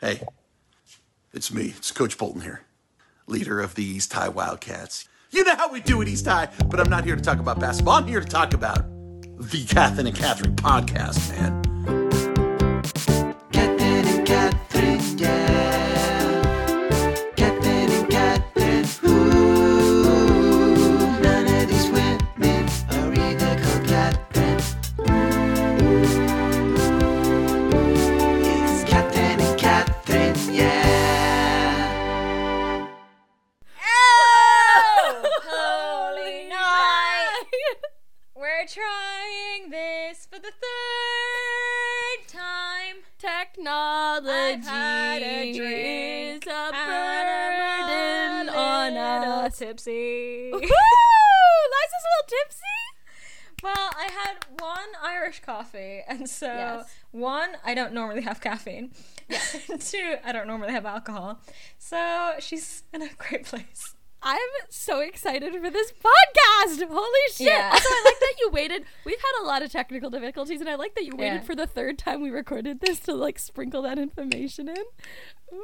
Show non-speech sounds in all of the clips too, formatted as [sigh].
Hey, it's me. It's Coach Bolton here, leader of the East High Wildcats. You know how we do it, East High, but I'm not here to talk about basketball. I'm here to talk about the Catherine and Catherine podcast, man. Tipsy. Woo! [laughs] Liza's a little tipsy. Well, I had one Irish coffee, and so Yes. one, I don't normally have caffeine. [laughs] Two, I don't normally have alcohol. So she's in a great place. I'm so excited for this podcast. Holy shit. Yeah. Also, I like that you waited. We've had a lot of technical difficulties, and I like that you waited Yeah. for the third time we recorded this to like sprinkle that information in.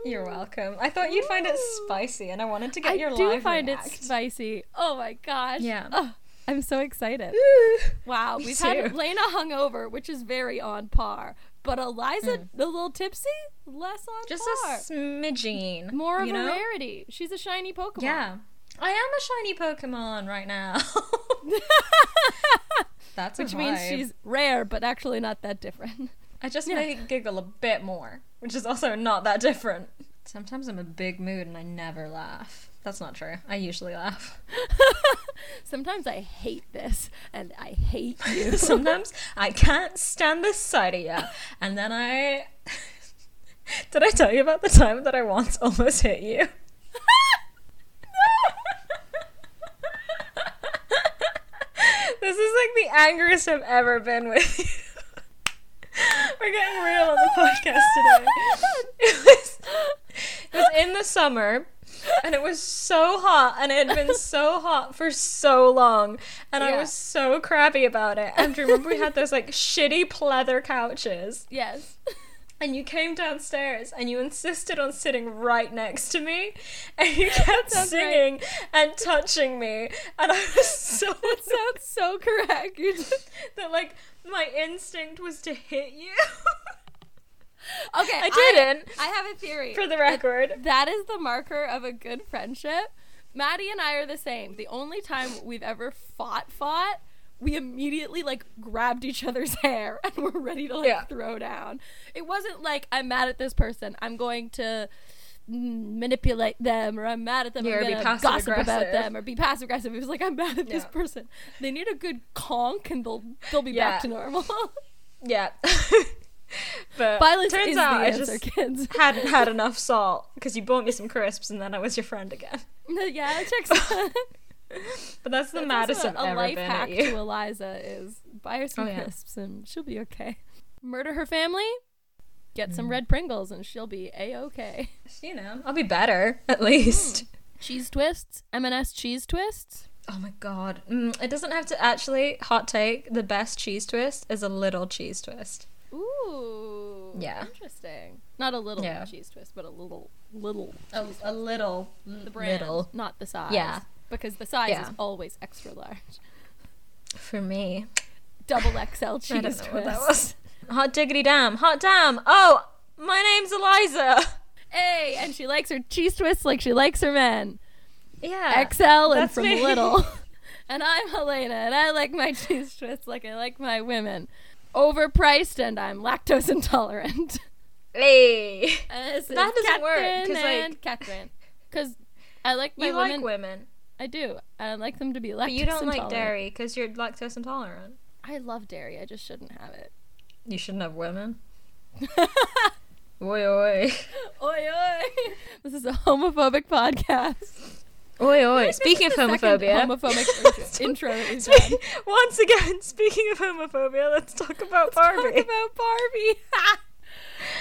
You're welcome. I thought you'd find it spicy, and I wanted to get your live. I your do live find react. it spicy. Oh my gosh. Yeah. Oh, I'm so excited. [sighs] Wow, we've too. had Lena hungover, which is very on par, but Eliza a little tipsy, less on Mm. Just par. a smidgeen. More of you a know? rarity. She's a shiny Pokemon. Yeah. I am a shiny Pokemon right now. [laughs] That's which means she's rare, but actually not that different. I just Yeah. make it giggle a bit more, which is also not that different. Sometimes I'm a big mood and I never laugh. That's not true. I usually laugh. [laughs] Sometimes I hate this, and I hate [laughs] you. Sometimes I can't stand the sight of you. And then I. Did I tell you about the time that I once almost hit you? This is like the angriest I've ever been with you. We're getting real on the podcast today. It was, it was in the summer. And it was so hot, and it had been so hot for so long, and I was so crabby about it. And remember we had those like shitty pleather couches, yes. And you came downstairs and you insisted on sitting right next to me, and you [laughs] kept singing and touching me, and I was [laughs] so That sounds so correct. You just- [laughs] that like my instinct was to hit you. okay, I didn't. I, have a theory. For the record, That is the marker of a good friendship. Maddie and I are the same. The only time we've ever fought, fought, we immediately like grabbed each other's [laughs] hair and were ready to like Yeah. throw down. It wasn't like I'm mad at this person. I'm going to manipulate them, or I'm mad at them. Yeah, or I'm be gonna passive gossip about them, or be passive aggressive. It was like I'm mad at this person. They need a good conk, and they'll they'll be Yeah. back to normal. [laughs] yeah. [laughs] but Violence turns out I answer, just kids. hadn't had enough salt because you bought me some crisps, and then I was your friend again. yeah, checks out. But that's the That's maddest I've a, a ever life been hack at you. to Eliza is buy her some Oh, yeah. crisps and she'll be okay. Murder her family, get Mm. some red Pringles and she'll be a okay. You know, I'll be better at least. Cheese twists, M&S cheese twists. Oh my god, mm, it doesn't have to actually hot take. The best cheese twist is a little cheese twist. Ooh, Yeah. interesting. Not a little Yeah. cheese twist, but a little, little. A, a little, The brand, little not the size. Yeah. Because the size Yeah. is always extra large. for me. Double XL cheese I don't know twist. what that was. Hot diggity damn, hot damn. Oh, my name's Eliza. Hey, and she likes her cheese twists like she likes her men. Yeah, XL and from me. little. [laughs] and I'm Helena, and I like my [laughs] cheese twists like I like my women. Overpriced, and I'm lactose intolerant. Hey, And this is That doesn't work, Catherine 'cause, like- Catherine. Because I like my you women. like women, I do. And I like them to be lactose but you don't like dairy because you're lactose intolerant. I love dairy. I just shouldn't have it. You shouldn't have women. [laughs] Oi oi. Oi, oi. This is a homophobic podcast. Oi oi. Speaking of is the second homophobia. homophobic [laughs] intro. Spe- [laughs] Once again, speaking of homophobia, let's talk about Barbie. Talk about Barbie.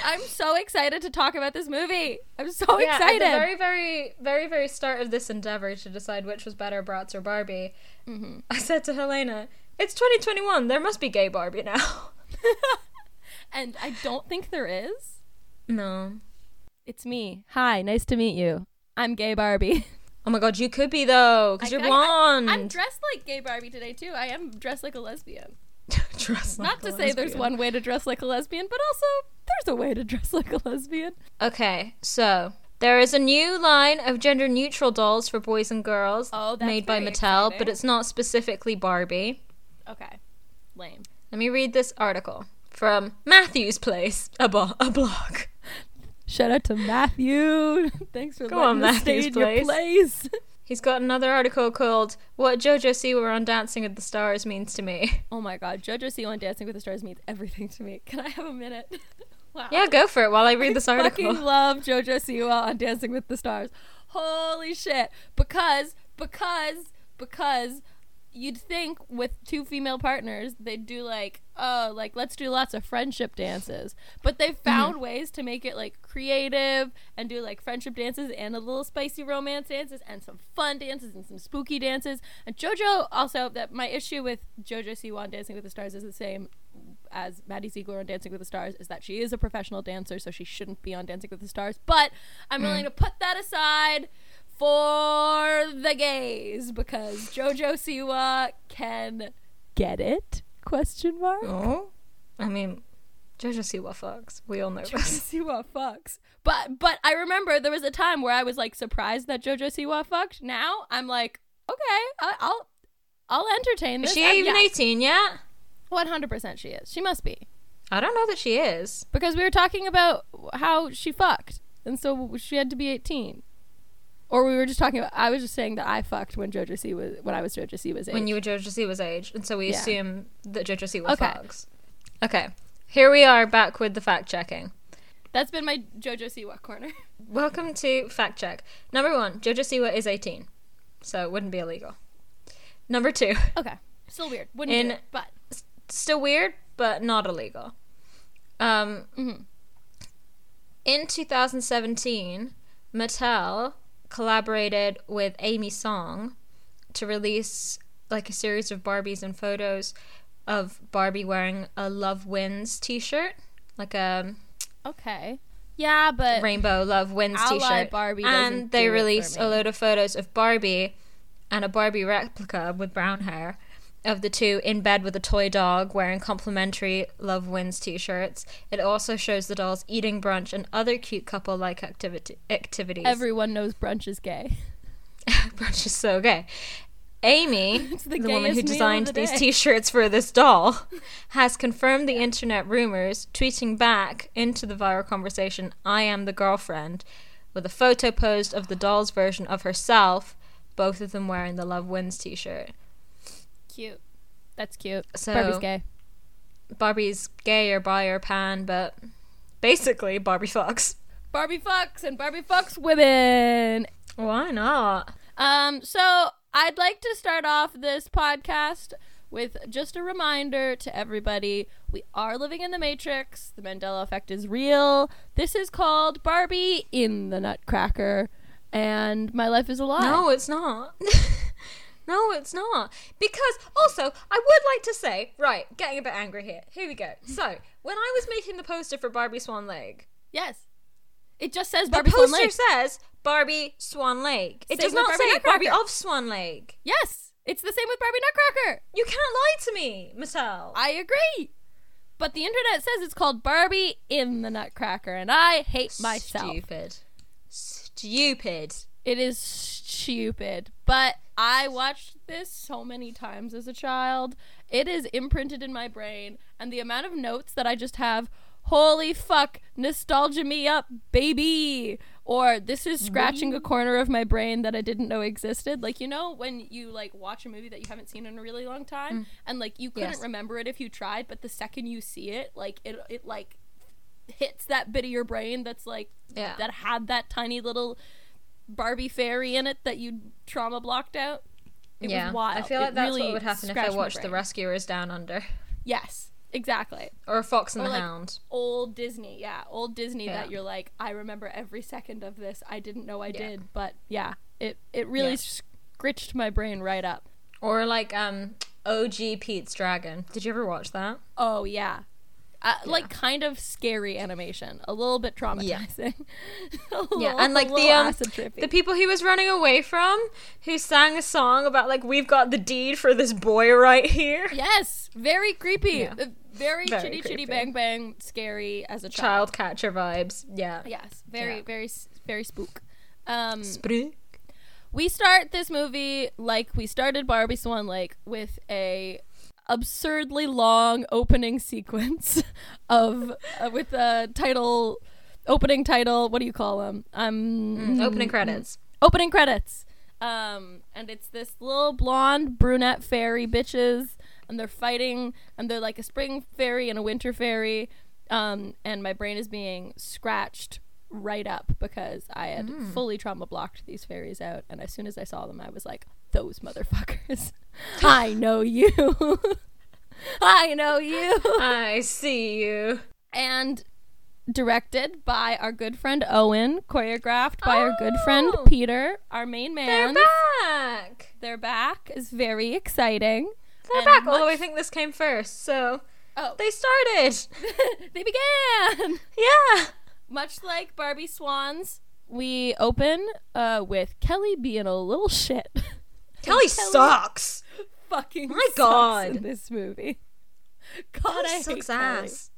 I'm so excited to talk about this movie. I'm so yeah, excited. At the very, very, very, very start of this endeavor to decide which was better, Bratz or Barbie, Mm-hmm. I said to Helena, "It's 2021. There must be gay Barbie now." [laughs] and I don't think there is. no. It's me. Hi, nice to meet you. I'm gay Barbie. Oh my god, you could be though, because you're blonde. I, am dressed like gay Barbie today too. I am dressed like a lesbian. [laughs] Dressed like Not to say there's one way to dress like a lesbian, but also there's a way to dress like a lesbian. Okay, so there is a new line of gender neutral dolls for boys and girls Oh, made by Mattel, exciting. but it's not specifically Barbie. Okay. Lame. Let me read this article from Matthew's Place, a, bo- a blog. Shout out to Matthew. [laughs] Thanks for Go letting on, Matthew's stay in your place. place. [laughs] He's got another article called "What JoJo Siwa on Dancing with the Stars Means to Me." Oh my god, JoJo Siwa on Dancing with the Stars means everything to me. Can I have a minute? [laughs] wow. Yeah, go for it while I read this fucking article. [laughs] love JoJo Siwa on Dancing with the Stars. Holy shit. Because, because, because you'd think with two female partners, they'd do like, oh, like, let's do lots of friendship dances. But they mm-hmm. found ways to make it like creative and do like friendship dances and a little spicy romance dances and some fun dances and some spooky dances. And JoJo also, that my issue with JoJo Siwa on Dancing with the Stars is the same as Maddie Ziegler on Dancing with the Stars is that she is a professional dancer, so she shouldn't be on Dancing with the Stars. But I'm willing mm. to put that aside for the gays because JoJo Siwa can get it? Question mark. Oh, I mean, JoJo Siwa fucks. We all know JoJo this. [laughs] Siwa fucks. But but I remember there was a time where I was like surprised that JoJo Siwa fucked. Now I'm like, okay, I, I'll I'll entertain this. Is she even yeah, 18 yet? 100% she is. She must be. I don't know that she is. because we were talking about how she fucked, and so she had to be eighteen. Or we were just talking about. I was just saying that I fucked when JoJo Siwa's when I was JoJo Siwa's age. When you were JoJo was age, and so we Yeah. assume that JoJo Siwa Okay. fucks. Okay, here we are back with the fact checking. That's been my JoJo Siwa corner. [laughs] Welcome to fact check. Number one, JoJo Siwa is 18, so it wouldn't be illegal. Number two, okay, still weird. Wouldn't In- do it, but still weird, but not illegal. Um, Mhm. In 2017, Mattel collaborated with Aimee Song to release like a series of Barbies and photos of Barbie wearing a Love Wins t-shirt, like a okay, yeah, but rainbow Love Wins Ally t-shirt. Barbie and they do it for released a load of photos of Barbie and a Barbie replica with brown hair of the two in bed with a toy dog wearing complimentary Love Wins t-shirts. It also shows the dolls eating brunch and other cute couple-like activity activities. everyone knows brunch is gay. [laughs] [laughs] brunch is so gay. Aimee, [laughs] the the, woman who gayest meal of designed the these t-shirts for this doll, has confirmed the internet rumors, tweeting back into the viral conversation, "I am the girlfriend," with a photo posed of the doll's version of herself, both of them wearing the Love Wins t-shirt. Cute. That's cute. So Barbie's gay. Barbie's gay or bi or pan, but basically Barbie fucks. Barbie fucks and Barbie fucks women. Why not? Um, so I'd like to start off this podcast with just a reminder to everybody we are living in the Matrix. The Mandela effect is real. This is called Barbie in the Nutcracker, and my life is a lie. No, it's not. [laughs] no, it's not. Because also, I would like to say, right, getting a bit angry here. Here we go. So, when I was making the poster for Barbie Swan Lake, Yes. It just says Barbie Swan Lake. The poster says Barbie Swan Lake. It Same does not Barbie say Barbie of Swan Lake. Yes. It's the same with Barbie Nutcracker. You can't lie to me, Mattel. I agree. But the internet says it's called Barbie in the Nutcracker, and I hate myself. Stupid. Stupid. It is stupid. But I watched this so many times as a child. It is imprinted in my brain. And the amount of notes that I just have holy fuck, nostalgia me up, baby. Or this is scratching a corner of my brain that I didn't know existed. Like, you know, when you like watch a movie that you haven't seen in a really long time mm. and like you couldn't Yes. remember it if you tried, but the second you see it, like it, it like hits that bit of your brain that's like Yeah. that had that tiny little Barbie fairy in it that you trauma blocked out. It yeah. was wild. I feel It like that's really what would happen if I watched The. Rescuers Down Under. Yes, exactly. Or A Fox and Or the like Hound. old Disney, yeah, old Disney Yeah. that you're like, I remember every second of this. I didn't know I Yeah. did, but yeah, it it really Yeah. scritched my brain right up. Or like um OG Pete's Dragon. Did you ever watch that? Oh yeah, uh, like kind of scary animation, a little bit traumatizing. [laughs] Yeah, little- and like the um, the people he was running away from, who sang a song about like we've got the deed for this boy right here. Yes, very creepy. Yeah. Uh, Very, Very chitty chitty bang bang scary as a child. Child catcher vibes. Yeah. Yes, very Yeah. very very spook. Um Spru- we start this movie like we started Barbie Swan Lake with a absurdly long opening sequence [laughs] of uh, with the title opening title what do you call them um Opening credits. opening credits. Um, and it's this little blonde brunette fairy bitches, and they're fighting, and they're like a spring fairy and a winter fairy. Um, and my brain is being scratched right up because I had fully trauma blocked these fairies out, and as soon as I saw them, I was like, "Those motherfuckers! [laughs] I know you! [laughs] I know you!" I see you. and directed by our good friend Owen, choreographed by our good friend Oh. Peter, our main man. They're back. They're back is very exciting. They're back. Although I think this came first, so Oh, they started. [laughs] they began. yeah. Much like Barbie Swans, we open uh, with Kelly being a little shit. Kelly sucks. Fucking My sucks God. in this movie. [laughs] God, I hate sucks Kelly. ass.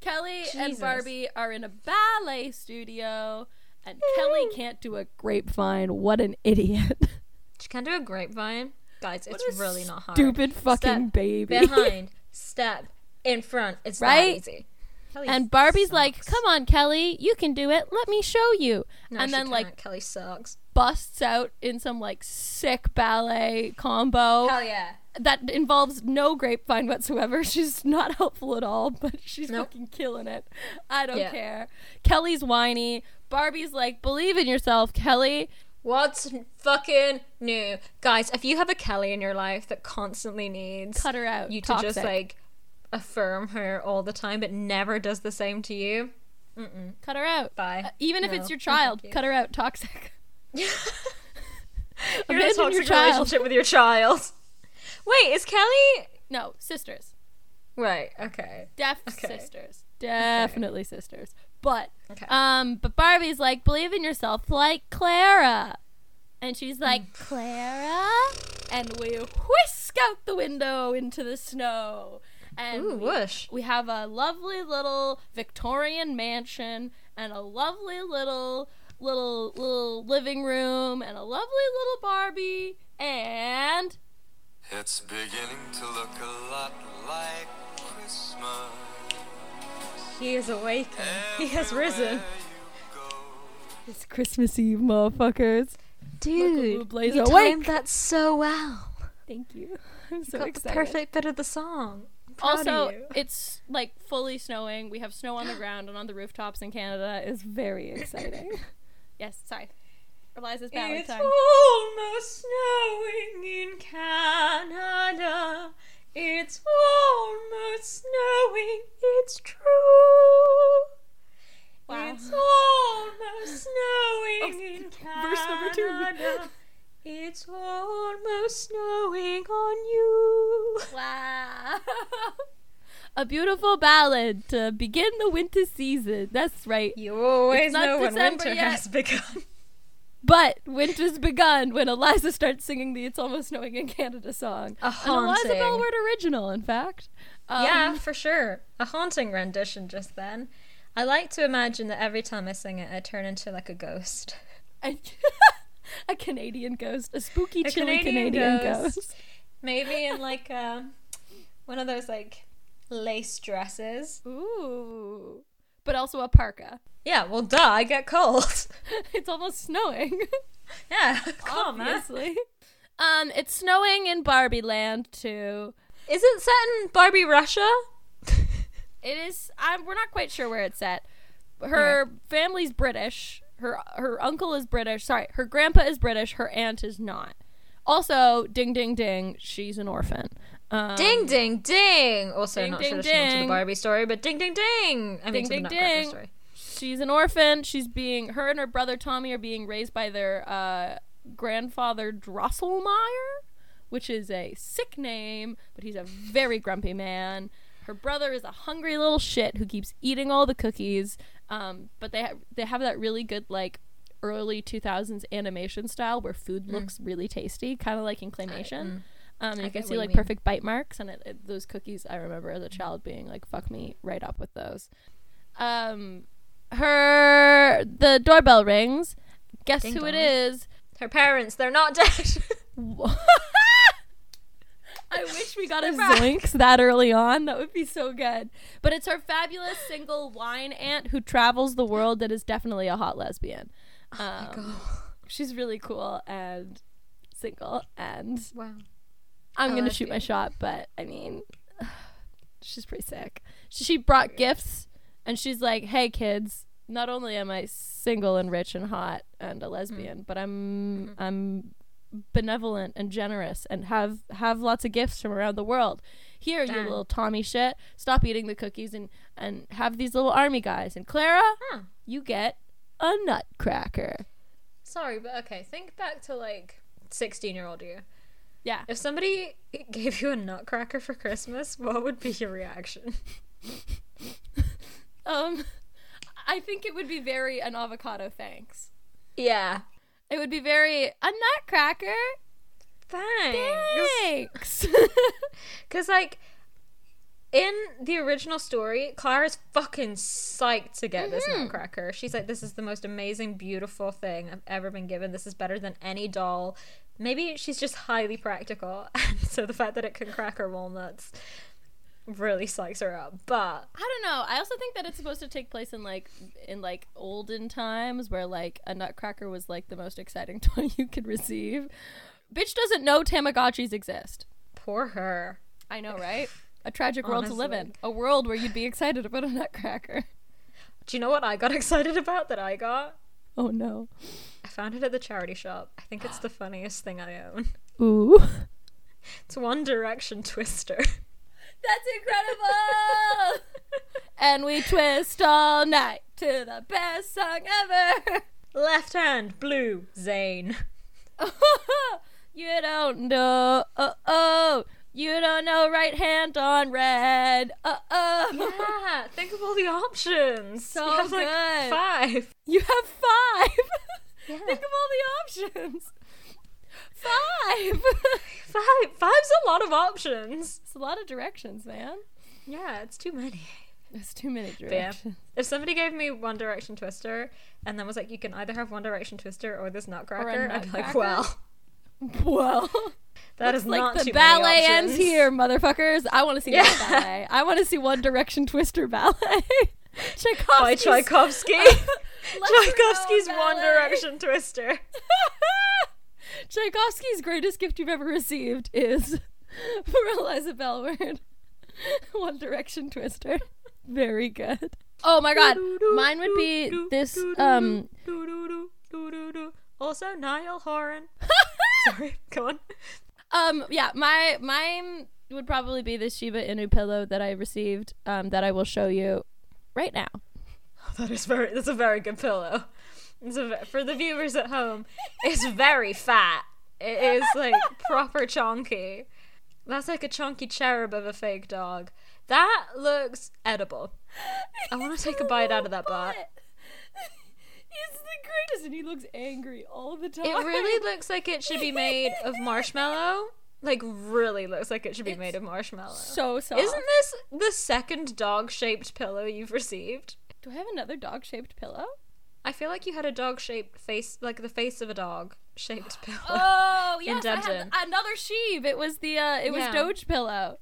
Kelly and Jesus. Barbie are in a ballet studio, and Kelly [laughs] can't do a grapevine. What an idiot! [laughs] She can't do a grapevine. Guys, What it's a really not hard. Stupid fucking Step baby. Behind, step, in front. It's Right? that easy. Kelly and Barbie's like, sucks. "Come on, Kelly, you can do it. Let me show you." No, and she then like can't. Kelly sucks. Busts out in some like sick ballet combo Hell yeah. that involves no grapevine whatsoever. [laughs] She's not helpful at all, but she's Nope. fucking killing it. I don't Yeah. care. Kelly's whiny. Barbie's like, "Believe in yourself, Kelly." What's fucking new? Guys, if you have a Kelly in your life that constantly needs Cut her out. you to just like affirm her all the time but never does the same to you, cut her out. bye. Uh, even if it's your child, you. cut her out. Toxic. [laughs] You're in a toxic child. relationship with your child. Wait, is Kelly No, sisters. right? Okay. Def Okay. sisters. Definitely sisters. But Okay. um but Barbie's like believe in yourself like Clara. And she's like Mm. Clara and we whisk out the window into the snow. And Ooh, we, whoosh. we have a lovely little Victorian mansion and a lovely little little little living room and a lovely little Barbie and It's beginning to look a lot like Christmas. He is awakened. He has risen. Everywhere you go. it's Christmas Eve, motherfuckers. Dude, Blaze you awake. timed that so well. Thank you. I'm so Got the perfect bit of the song. I'm proud also it's like fully snowing we have snow on the [gasps] ground and on the rooftops in canada is very exciting [laughs] yes sorry eliza's ballad It's time almost snowing in Canada. It's almost snowing. It's true. Wow. It's almost snowing Oh, in Canada. [laughs] verse number two. [laughs] It's almost snowing on you. wow [laughs] a beautiful ballad to begin the winter season that's right You always It's not know when winter yet. has begun. [laughs] but winter's begun when eliza starts singing the it's almost snowing in canada song A an eliza haunting. bellward original in fact um, yeah, for sure. A haunting rendition just then. I like to imagine that every time I sing it, I turn into like a ghost. a, [laughs] a canadian ghost a spooky A chilly Canadian canadian, ghost. ghost. Maybe in like um, one of those like lace dresses. Ooh. But also a parka. Yeah, well, duh, I get cold. [laughs] [laughs] it's almost snowing. yeah, [laughs] man. obviously. Um, it's snowing in Barbie Land too. Is it set in Barbie Russia? It is. I'm. We're not quite sure where it's at. Her family's British. Her her uncle is British. Sorry, her grandpa is British. Her aunt is not. Also, ding ding ding, she's an orphan. Um, Ding, ding, ding. Also, Ding, not ding, traditional to the. Barbie story, but ding, ding, ding. I mean, Ding, to the ding, Nutcracker ding. story. She's an orphan. She's being her and her brother Tommy are being raised by their uh, grandfather Drosselmeyer, which is a sick name, but he's a very grumpy man. her brother is a hungry little shit who keeps eating all the cookies. Um, but they ha- they have that really good like early 2000s animation style where food looks really tasty, kind of like in claymation. Um, you can see like perfect bite marks, and it, it, those cookies I remember as a child being like, "Fuck me right up with those." Um, her the doorbell rings. Guess Ding who it dong. is? Her parents, they're not dead. [laughs] [laughs] I wish we got a zoinks that early on. That would be so good. But it's her fabulous single wine aunt who travels the world that is definitely a hot lesbian. Um, she's really cool and single, and wow. I'm gonna oh, shoot my shot. But I mean, [sighs] she's pretty sick. She, she brought gifts, and she's like, "Hey kids, not only am I single and rich and hot and a mm-hmm. lesbian, but I'm mm-hmm. I'm benevolent and generous and have have lots of gifts from around the world. Here, you little Tommy shit, stop eating the cookies and and have these little army guys. And Clara, Huh. you get a nutcracker. Sorry, but okay. Think back to like 16 year old you. Yeah. If somebody [laughs] gave you a nutcracker for Christmas, what would be your reaction? [laughs] Um, I think it would be very an avocado. Thanks. Yeah. It would be very a nutcracker. Thanks. Thanks. [laughs] Because, like, in the original story, Clara's fucking psyched to get this nutcracker. She's like, this is the most amazing, beautiful thing I've ever been given. This is better than any doll. Maybe she's just highly practical. [laughs] And so the fact that it can crack her walnuts really psychs her up. But I don't know. I also think that it's supposed to take place in like in like olden times where like a nutcracker was like the most exciting [laughs] toy you could receive. Bitch doesn't know Tamagotchis exist. poor her. I know, right? A tragic world to live in. A world where you'd be excited about a nutcracker. Do you know what I got [laughs] excited about that I got? [laughs] Oh no. I found it at the charity shop. I think it's the funniest thing I own. [gasps] Ooh. [laughs] It's One Direction Twister. [laughs] That's incredible. and we twist all night to the best song ever. Left hand, blue, Zayn. you don't know. Oh, oh. You don't know right hand on red. Uh oh. Yeah, [laughs] think of all the options. So you have like good. five. You have five. [laughs] Yeah. Think of all the options. Five. [laughs] Five. Five's a lot of options. it's a lot of directions, man. Yeah, it's too many. It's too many yeah. directions. If somebody gave me One Direction Twister and then was like, you can either have One Direction Twister or this Nutcracker, I'd be like, well, Well, that is like not the ballet ends here, motherfuckers. I want to see that ballet. I want to see One Direction Twister ballet. [laughs] By Tchaikovsky's Tchaikovsky. [laughs] [laughs] Tchaikovsky's One. Direction Twister. Tchaikovsky's greatest gift you've ever received is for Eliza Bellward. One Direction Twister. Very good. Oh my god. Mine would be this um Also, Niall Horan. Sorry, go on. Um yeah, my mine would probably be the Shiba Inu pillow that I received um that I will show you right now. [laughs] That is very. That's a very good pillow. It's a, for the viewers at home, it's very fat. It is like [laughs] proper chunky. That's like a chunky cherub of a fake dog. That looks edible. I want to take a bite out of that butt. He's the greatest and he looks angry all the time. It really looks like it should be made of [laughs] marshmallow. Like really looks like it should be It's made of marshmallow. so soft. Isn't this the second dog-shaped pillow you've received? Do I have another dog shaped pillow? I feel like you had a dog-shaped face, like the face of a dog-shaped [gasps] pillow. Oh [laughs] yes, I had another sheave. It was the uh, it was Yeah. Doge pillow.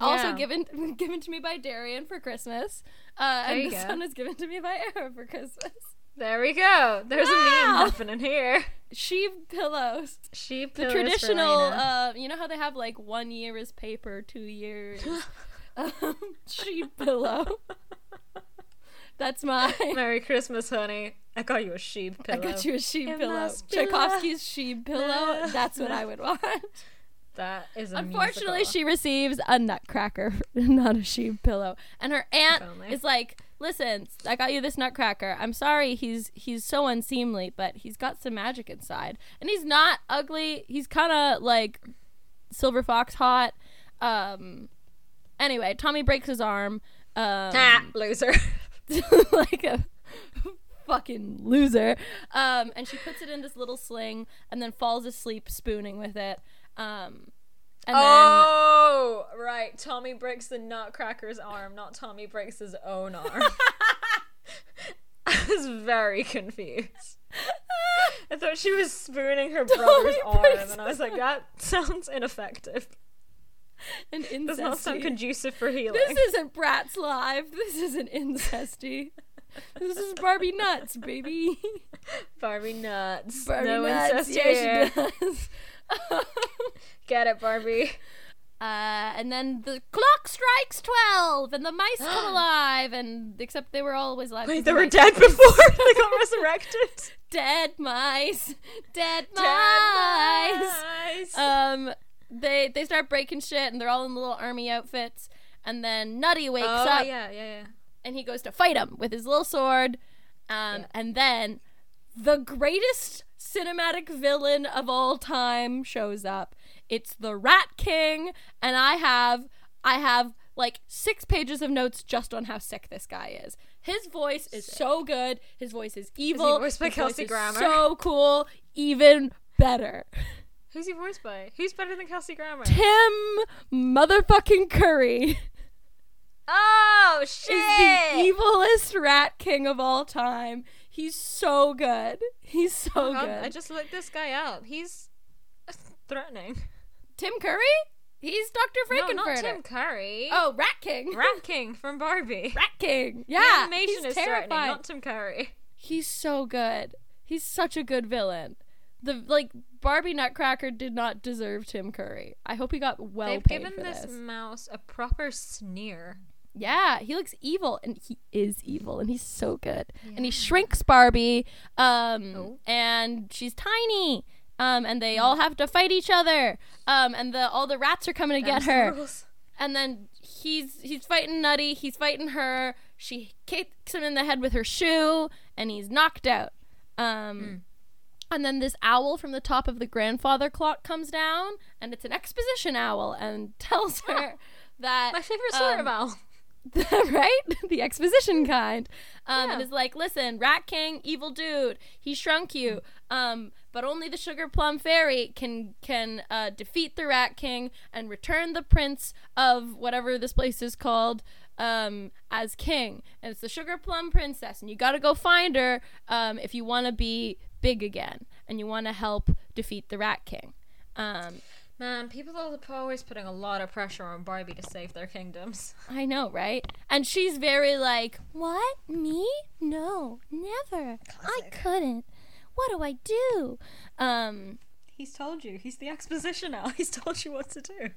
Also Yeah. given [laughs] given to me by Darian for Christmas. Uh, and this go. one was given to me by Arrow for Christmas. There we go. There's a Wow. meme happening here. Sheave pillows. She The traditional, uh, you know how they have like one year is paper, two years [laughs] um, sheave pillow. That's my Merry Christmas, honey. I got you a sheep pillow. I got you a sheep It pillow. Tchaikovsky's sheep pillow. That's what I would want. That is a Unfortunately, musical. she receives a nutcracker, [laughs] not a sheep pillow. And her aunt is like, "Listen, I got you this nutcracker. I'm sorry, he's he's so unseemly, but he's got some magic inside, and he's not ugly. He's kind of like silver fox hot, um, Anyway, Tommy breaks his arm. Um, Ah, loser. [laughs] [laughs] like a fucking loser. Um, and she puts it in this little sling and then falls asleep spooning with it. Um, and oh, right. Tommy breaks the Nutcracker's arm, not Tommy breaks his own arm. [laughs] [laughs] I was very confused. I thought she was spooning her brother's arm, and I was like, that sounds ineffective. then an Does not sound conducive for healing. This isn't Bratz Live. This isn't incesty. this is Barbie Nuts, baby. [laughs] Barbie nuts. Barbie no Nuts. incest Yeah, here. she does. [laughs] Get it, Barbie. Uh, and then the clock strikes twelve, and the mice come [gasps] alive, and except they were always alive. Wait, the they were mice- dead [laughs] before [laughs] they got resurrected. Dead mice, dead mice. Nice. Um, they they start breaking shit, and they're all in little army outfits. And then Nutty wakes oh, up, yeah, yeah, yeah. and he goes to fight him with his little sword. Um, Yeah. and then the greatest cinematic villain of all time shows up. It's the Rat King, and I have I have like six pages of notes just on how sick this guy is. His voice is so good. His voice is evil. voiced by His Kelsey Grammer? So cool. Even better. Who's he voiced by? Who's better than Kelsey Grammer? Tim motherfucking Curry oh is shit! the evilest rat king of all time. He's so good. He's so uh-huh. Oh God, good. I just looked this guy up. He's [laughs] threatening. Tim Curry? He's Dr. No, not Tim Curry. Oh, Rat King. [laughs] Rat King from Barbie. Rat King. The Yeah. animation he's is terrifying. threatening, not Tim Curry. He's so good. He's such a good villain. The like Barbie Nutcracker did not deserve Tim Curry. I hope he got well They've paid given for this, this. mouse a proper sneer. Yeah, he looks evil and he is evil and he's so good. And he shrinks Barbie um Oh. and she's tiny. Um and they all have to fight each other. Um and the all the rats are coming to get the her. And then he's he's fighting Nutty, he's fighting her. She kicks him in the head with her shoe and he's knocked out. Um And then this owl from the top of the grandfather clock comes down, and it's an exposition owl, and [laughs] tells her [laughs] that My favorite sort um, of owl. [laughs] right? the exposition kind. Um, and Yeah. is like, listen, Rat King, evil dude, he shrunk you. Um, but only the Sugar Plum Fairy can can uh, defeat the Rat King and return the prince of whatever this place is called um, as king. And it's the Sugar Plum Princess, and you got to go find her um, if you want to be big again and you want to help defeat the Rat King. Um, Man, people are always putting a lot of pressure on Barbie to save their kingdoms. [laughs] I know, right? And she's very like, What? Me? No, never. I couldn't. What do I do? Um, He's told you. He's the exposition now. [laughs] He's told you what to do.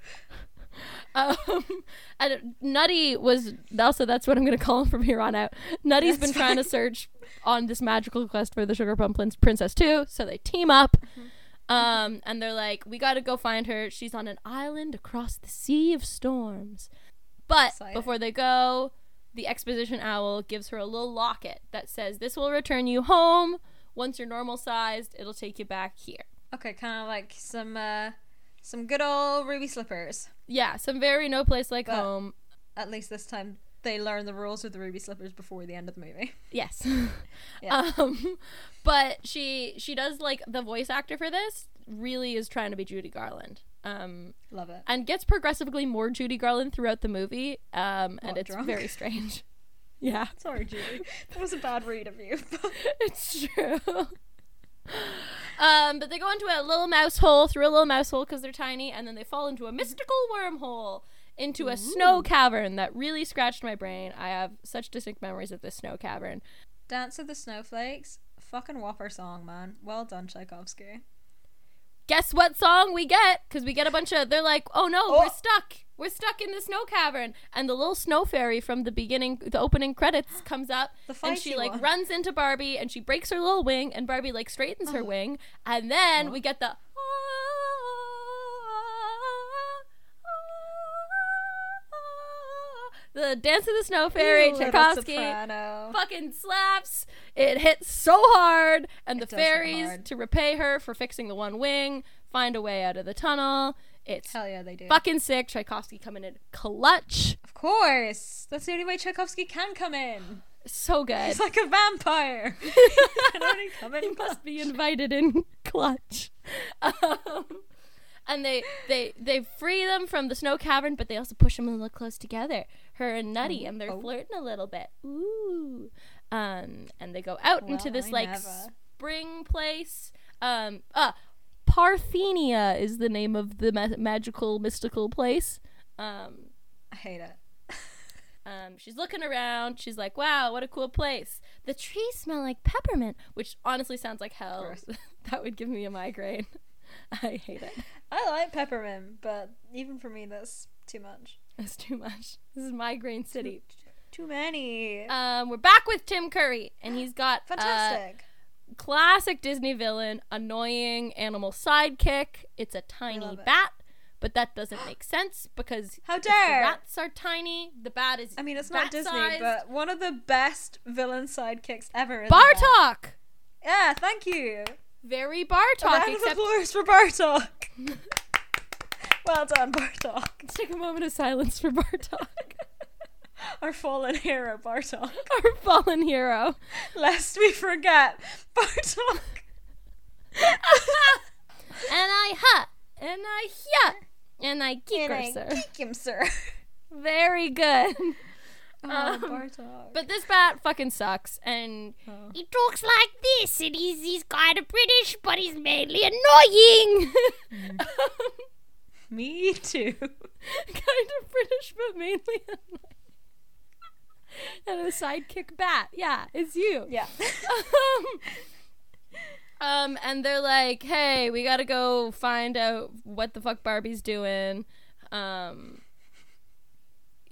[laughs] um, and Nutty was also that's what I'm gonna call him from here on out. Nutty's That's been trying to search on this magical quest for the Sugar Plum Prin- Princess too, so they team up. Um, and they're like, we gotta go find her. She's on an island across the sea of storms. But Exciting. before they go, the exposition owl gives her a little locket that says, "This will return you home. Once you're normal sized, it'll take you back here." Okay, kind of like some uh, some good old ruby slippers. Yeah, some very no place like But- home. At least this time they learn the rules of the ruby slippers before the end of the movie. [laughs] Yes. Yeah. [laughs] Um, but she she does like the voice actor for this really is trying to be Judy Garland. Um, Love it. and gets progressively more Judy Garland throughout the movie. Um, and it's drunk? very strange. [laughs] Yeah, Sorry, Judy. That was a bad read of you. it's true. um, but they go into a little mouse hole through a little mouse hole because they're tiny, and then they fall into a mystical wormhole into a mm. snow cavern that really scratched my brain. I have such distinct memories of this snow cavern. Dance of the Snowflakes. Fucking whopper song, man. Well done, Tchaikovsky. guess what song we get? Because we get a bunch of. They're like, oh no, Oh. we're stuck. We're stuck in the snow cavern. And the little snow fairy from the beginning, the opening credits [gasps] comes up, The and she like one. runs into Barbie, and she breaks her little wing, and Barbie like straightens her uh-huh. wing, and then uh-huh. we get the. The dance of the snow fairy, You Tchaikovsky fucking slaps. It hits so hard, and It the fairies, hard. to repay her for fixing the one wing, find a way out of the tunnel. It's Hell yeah, they do. fucking sick. Tchaikovsky coming in clutch. Of course. That's the only way Tchaikovsky can come in. So good. He's like a vampire. [laughs] he can only come in. he must be invited in clutch. [laughs] Um, and they they they free them from the snow cavern, but they also push them a little close together. Her and Nutty, and they're Oh. flirting a little bit. Ooh. Um, and they go out into this I like never. spring place. Um, uh, Parthenia is the name of the ma- magical mystical place. Um, I hate it. [laughs] um, she's looking around. She's like, "Wow, what a cool place! The trees smell like peppermint," which honestly sounds like hell. [laughs] That would give me a migraine. [laughs] I hate it. I like peppermint, but even for me, that's too much. It's too much. This is migraine city. Too many. Um, we're back with Tim Curry, and he's got uh, Fantastic. classic Disney villain, annoying animal sidekick. It's a tiny it. bat, but that doesn't make sense because How if the dare! rats are tiny. The bat is. I mean, it's not Disney, bat-sized. but one of the best villain sidekicks ever. Bartok. Yeah, thank you. Very A Bartok, round of except applause for Bartok. [laughs] well done, Bartok. Let's take a moment of silence for Bartok, [laughs] Our fallen hero, Bartok. [laughs] our fallen hero. Lest we forget, Bartok. and I hut, and I hut, and I kick And I sir. kick him, sir. Very good. Oh, Um. But this bat fucking sucks, and Oh. he talks like this, and he's he's kind of British, but he's mainly annoying. [laughs] Me too. [laughs] kind of British, but mainly annoying. and a sidekick bat. Yeah, it's you. Yeah. um, um, and they're like, "Hey, we gotta go find out what the fuck Barbie's doing." Um,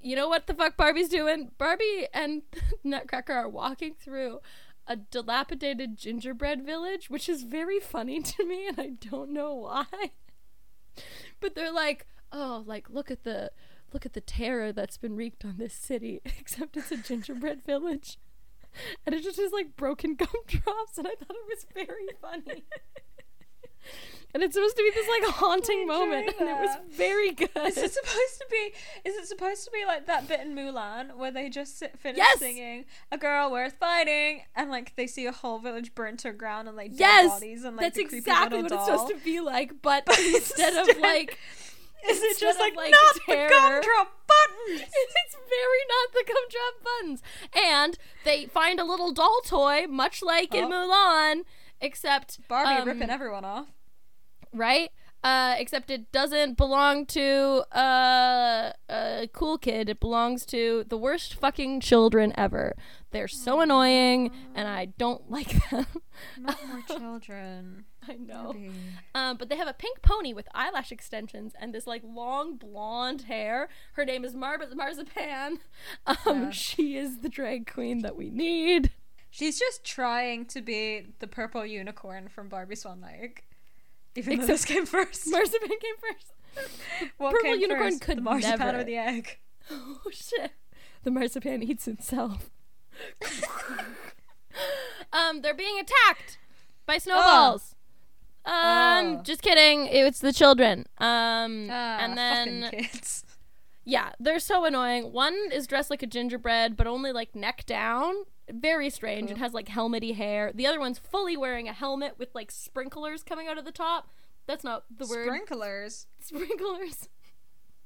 you know what the fuck Barbie's doing? Barbie and [laughs] Nutcracker are walking through a dilapidated gingerbread village, which is very funny [laughs] to me, and I don't know why. But they're like, "Oh, like look at the." Look at the terror that's been wreaked on this city, [laughs] except it's a gingerbread village. And it just has like broken gumdrops, and I thought it was very funny. And it's supposed to be this like [laughs] haunting moment, and it was very good. Is it supposed to be? Is it supposed to be like that bit in Mulan where they just sit, finish Yes! singing "A Girl Worth Fighting" and like they see a whole village burnt to the ground and like dead yes, bodies and like that's the creepy exactly what doll. it's supposed to be like, but, [laughs] But instead, of like, [laughs] Is it just like, like, not terror- the gumdrop buttons? it's very not the gumdrop buttons. And they find a little doll toy, much like in Oh. Mulan, except Barbie um, ripping everyone off. Right? Uh, except it doesn't belong to uh, a cool kid. It belongs to the worst fucking children ever. They're so annoying, and I don't [laughs] like them. Not more children. [laughs] I know. Um, but they have a pink pony with eyelash extensions and this like long blonde hair. Her name is Mar- Marzipan. [laughs] Um, Yeah. She is the drag queen that we need. She's just trying to be the purple unicorn from Barbie Swan Lake. Even though Except- this came first. [laughs] Marzipan came first. What purple came unicorn first, could the marzipan never. or the egg. [laughs] Oh shit. The marzipan eats itself. [laughs] um, they're being attacked by snowballs. Um, Oh. just kidding. It's the children. Um, Ah, and then kids. yeah, they're so annoying. One is dressed like a gingerbread, but only like neck down. Very strange. It has like helmety hair. The other one's fully wearing a helmet with like sprinklers coming out of the top. That's not the word. Sprinklers. Sprinklers. [laughs]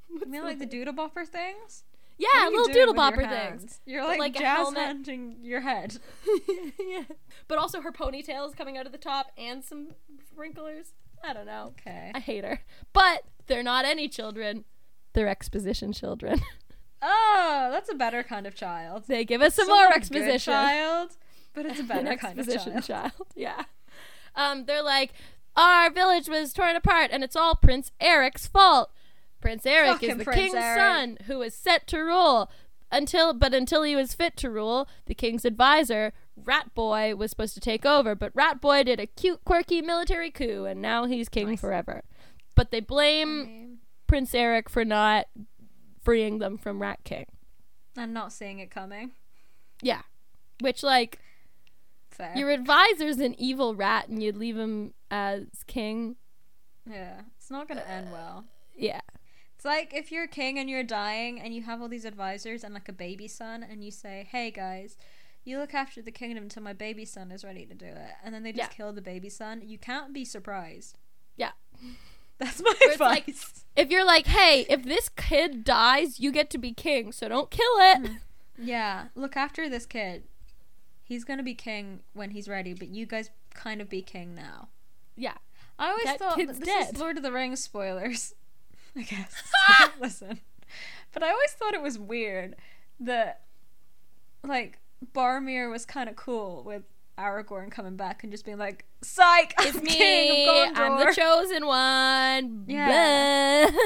You mean like the doodle bopper things? Yeah, What are you little doodle bopper things. You're But like, like jazz handing your head. [laughs] yeah. But also her ponytail is coming out of the top and some sprinklers. I don't know. Okay. I hate her. But they're not any children. They're exposition children. [laughs] Oh, that's a better kind of child. they give us some Still more exposition. child, but it's a [laughs] An better kind of exposition child. child. [laughs] Yeah. Um, they're like, our village was torn apart, and it's all Prince Eric's fault. Prince Eric is the Prince king's Eric. son who was set to rule until, but until he was fit to rule, the king's advisor, Rat Boy, was supposed to take over. But Rat Boy did a cute, quirky military coup, and now he's king forever. But they blame Prince Eric for not freeing them from Rat King. I'm not seeing it coming. Yeah, which like Fair. your advisor's an evil rat, and you'd leave him as king. yeah, it's not gonna end well. Uh, yeah. It's like if you're a king and you're dying and you have all these advisors and like a baby son and you say, "Hey guys, you look after the kingdom until my baby son is ready to do it." And then they just Yeah. kill the baby son. You can't be surprised. Yeah. [laughs] That's my it's like- If you're like, hey, if this kid dies, you get to be king, so don't kill it. Hmm. yeah, look after this kid. He's going to be king when he's ready, but you guys kind of be king now. Yeah. I always That thought this dead. is Lord of the Rings spoilers. [laughs] I guess. [laughs] Listen, but I always thought it was weird that, like, Boromir was kind of cool with Aragorn coming back and just being like, "Psych, It's I'm me. I'm the chosen one. [laughs] Yeah. Blah.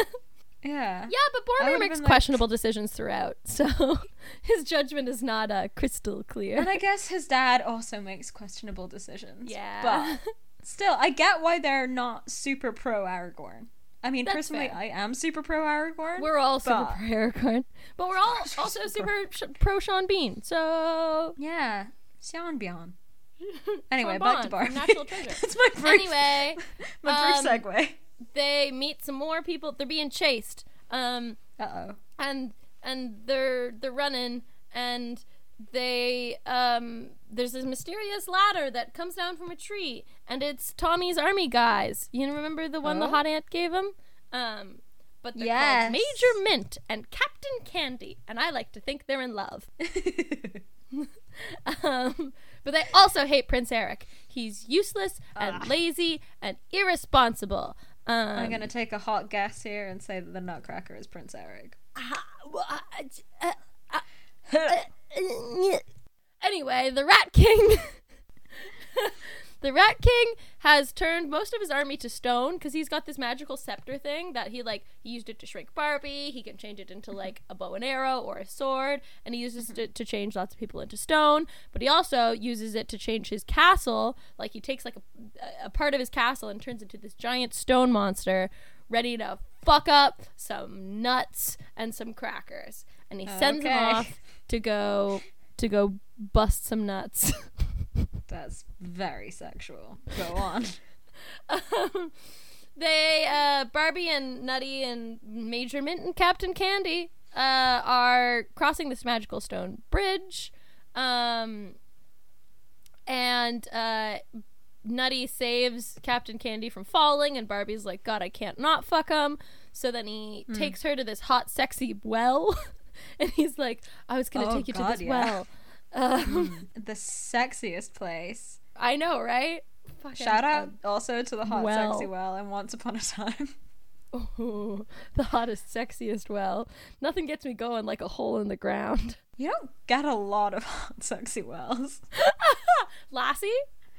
yeah, Yeah, but Boromir makes been like- questionable decisions throughout, [laughs] so his judgment is not uh, crystal clear. and I guess his dad also makes questionable decisions. yeah. but [laughs] still, I get why they're not super pro Aragorn. I mean, That's personally, fair. I am super pro Aragorn. we're all super pro Aragorn, but we're all also super pro Sean Bean. So yeah, Xian Bian. [laughs] Anyway, Sean back Bond to from Barbie. Natural [laughs] Treasure. That's my brief, anyway, [laughs] my brief um, segue. they meet some more people. They're being chased. Um, Uh oh. and and they're they're running and they um there's this mysterious ladder that comes down from a tree and it's Tommy's army guys. You remember the one the Oh. hot aunt gave him? Um but they're Yes. called Major Mint and Captain Candy and I like to think they're in love. um, but they also hate Prince Eric. He's useless and lazy and irresponsible. Um, I'm gonna take a hot guess here and say that the Nutcracker is Prince Eric. [laughs] Anyway, the Rat King. [laughs] the Rat King has turned most of his army to stone because he's got this magical scepter thing that he like he used it to shrink Barbie. He can change it into like a bow and arrow or a sword, and he uses it to change lots of people into stone. But he also uses it to change his castle. Like he takes like a, a part of his castle and turns it into this giant stone monster, ready to fuck up some nuts and some crackers. And he sends them off to go to go bust some nuts. [laughs] That's very sexual. Go [laughs] on. um, they uh, Barbie and Nutty and Major Mint and Captain Candy uh, are crossing this magical stone bridge, um, and uh, Nutty saves Captain Candy from falling, and Barbie's like, "God, I can't not fuck him." So then he Hmm. takes her to this hot, sexy well, [laughs] and he's like, "I was gonna Oh, take you to this yeah. well." Um, [laughs] the sexiest place. I know, right? Fucking, Shout out also to the hot well. sexy well and Once Upon a Time. [laughs] Ooh, the hottest, sexiest well. Nothing gets me going like a hole in the ground. [laughs] You don't get a lot of hot sexy wells. Lassie,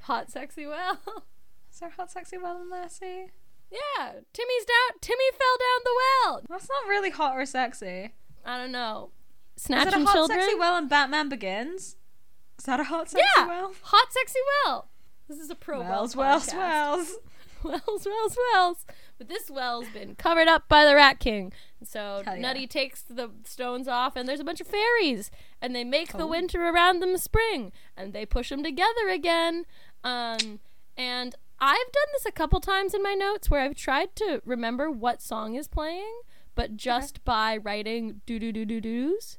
hot, sexy well. Is there a hot sexy well in Lassie? yeah, Timmy's down. Timmy fell down the well. That's not really hot or sexy. I don't know. Is Snatching it a hot children. sexy well in Batman Begins? Is that a hot sexy yeah, well? hot, sexy well. This is a pro Wells, well wells, podcast. wells. [laughs] Wells, Wells, Wells. But this well's been covered up by the Rat King. So yeah. Nutty takes the stones off, and there's a bunch of fairies, and they make the Oh. winter around them spring, and they push them together again. Um, and I've done this a couple times in my notes where I've tried to remember what song is playing, but just by writing do do do do do's.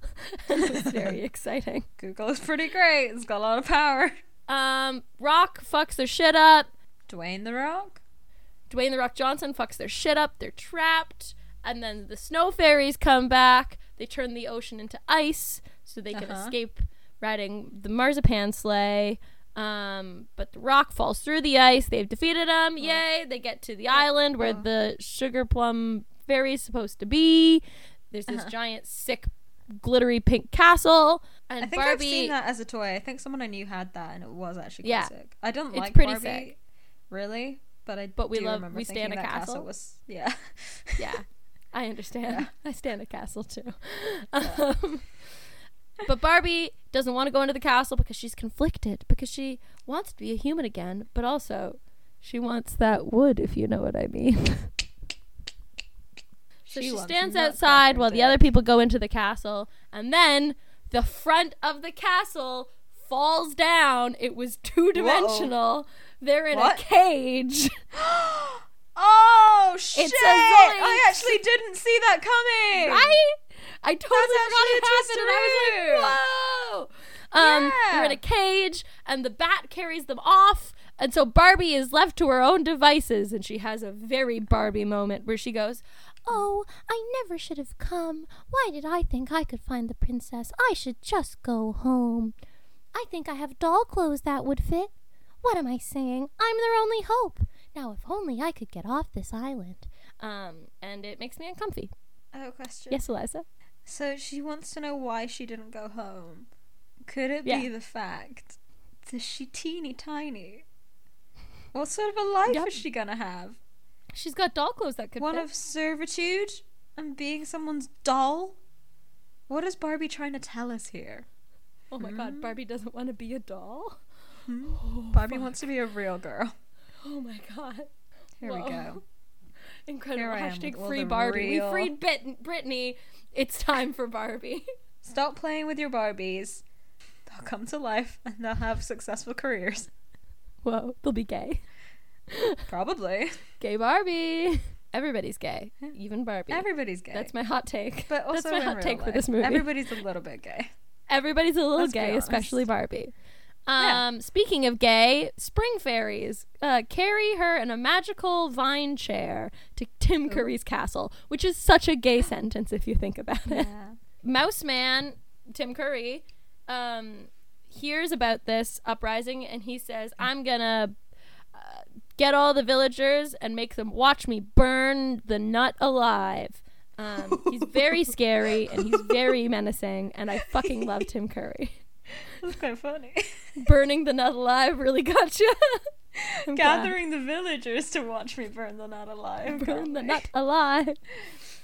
and it [laughs] very exciting. Google is pretty great. It's got a lot of power. Um, Rock fucks their shit up. Dwayne the Rock. Dwayne the Rock Johnson fucks their shit up. They're trapped. And then the snow fairies come back. They turn the ocean into ice so they can Uh-huh. escape riding the marzipan sleigh. Um, but the rock falls through the ice. They've defeated him. Yay! They get to the island where Oh. the sugar plum fairy's supposed to be. There's this Uh-huh. giant, sick, glittery pink castle. And I think Barbie. I've seen that as a toy. I think someone I knew had that, and it was actually Yeah. sick. I don't like pretty Barbie, sick. really, but I But we do love- we in a that castle. was yeah. [laughs] Yeah. I understand. [laughs] I stand a castle too. [laughs] Um, but Barbie doesn't want to go into the castle because she's conflicted because she wants to be a human again, but also she wants that wood, if you know what I mean. So She she, stands outside while the other people go into the castle, and then the front of the castle falls down. It was two dimensional. They're in What? a cage. [gasps] [gasps] Oh shit! It's a. I actually didn't see that coming. Right? I totally forgot it happened, and I was like, "Whoa!" Um, they're in a cage, and the bat carries them off, and so Barbie is left to her own devices, and she has a very Barbie moment where she goes, "Oh, I never should have come. Why did I think I could find the princess? I should just go home. I think I have doll clothes that would fit. What am I saying? I'm their only hope. Now, if only I could get off this island." Um, and it makes me uncomfy. I have a question. Yes, Eliza. So she wants to know why she didn't go home. Could it be the fact that she teeny tiny? What sort of a life Yep. is she gonna have? She's got doll clothes that could One fit. of servitude and being someone's doll? What is Barbie trying to tell us here? oh my god, hmm? Barbie doesn't want to be a doll. Hmm? [gasps] Oh, Barbie wants to be a real girl. Oh my god. Here we go. [laughs] Incredible. Here Hashtag free Barbie. real- We freed Bit- Britney. It's time for Barbie. [laughs] Stop playing with your Barbies. They'll come to life and they'll have successful careers. Whoa, they'll be gay. Probably. Gay Barbie. Everybody's gay, even Barbie. Everybody's gay. That's my hot take. but also That's my hot take for this movie. Everybody's a little bit gay. Everybody's a little Let's gay, especially Barbie. Yeah. Um, speaking of gay, spring fairies uh, carry her in a magical vine chair to Tim Curry's castle, which is such a gay sentence if you think about it. Mouse Man, Tim Curry, um, hears about this uprising and he says, I'm gonna get all the villagers and make them watch me burn the nut alive. Um, he's very [laughs] scary and he's very menacing, and I fucking love Tim Curry. [laughs] That's quite funny. Burning the nut alive really got you. [laughs] Gathering the villagers to watch me burn the nut alive. burn the nut alive.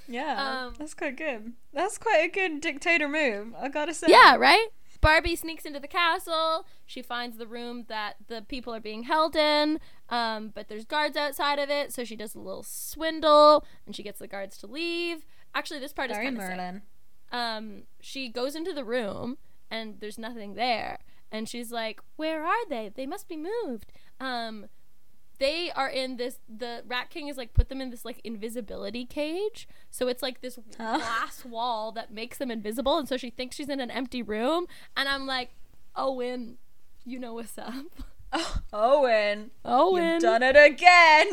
Yeah, Um, that's quite good. That's quite a good dictator move. I gotta say. Yeah, right? Barbie sneaks into the castle. She finds the room that the people are being held in, um, but there's guards outside of it, so she does a little swindle and she gets the guards to leave. Actually, this part Very is kind of. Um, she goes into the room and there's nothing there, and she's like, "Where are they? They must be moved." Um, they are in this. The Rat King is like put them in this like invisibility cage, so it's like this Huh? glass wall that makes them invisible, and so she thinks she's in an empty room, and I'm like, Owen, you know what's up, Owen. [laughs] Owen, You've done it again.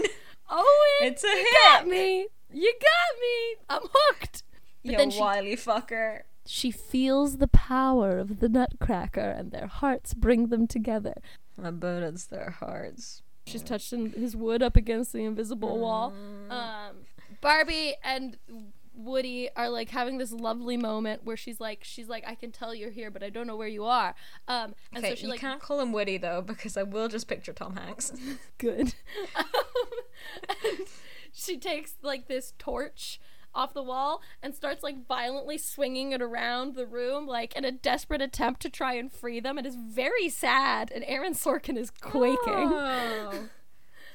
Owen, It's a hit you hit. got me, you got me, I'm hooked. But You then she wily fucker. she feels the power of the Nutcracker, and their hearts bring them together. I bet it's their hearts. She's touching his wood up against the invisible wall. Mm. Um, Barbie and Woody are like having this lovely moment where she's like, she's like, I can tell you're here, but I don't know where you are. Um, and Okay, so she you like, can't call him Woody though, because I will just picture Tom Hanks. [laughs] good. [laughs] um, she takes like this torch off the wall and starts like violently swinging it around the room like in a desperate attempt to try and free them it is very sad and aaron sorkin is quaking Oh. [laughs]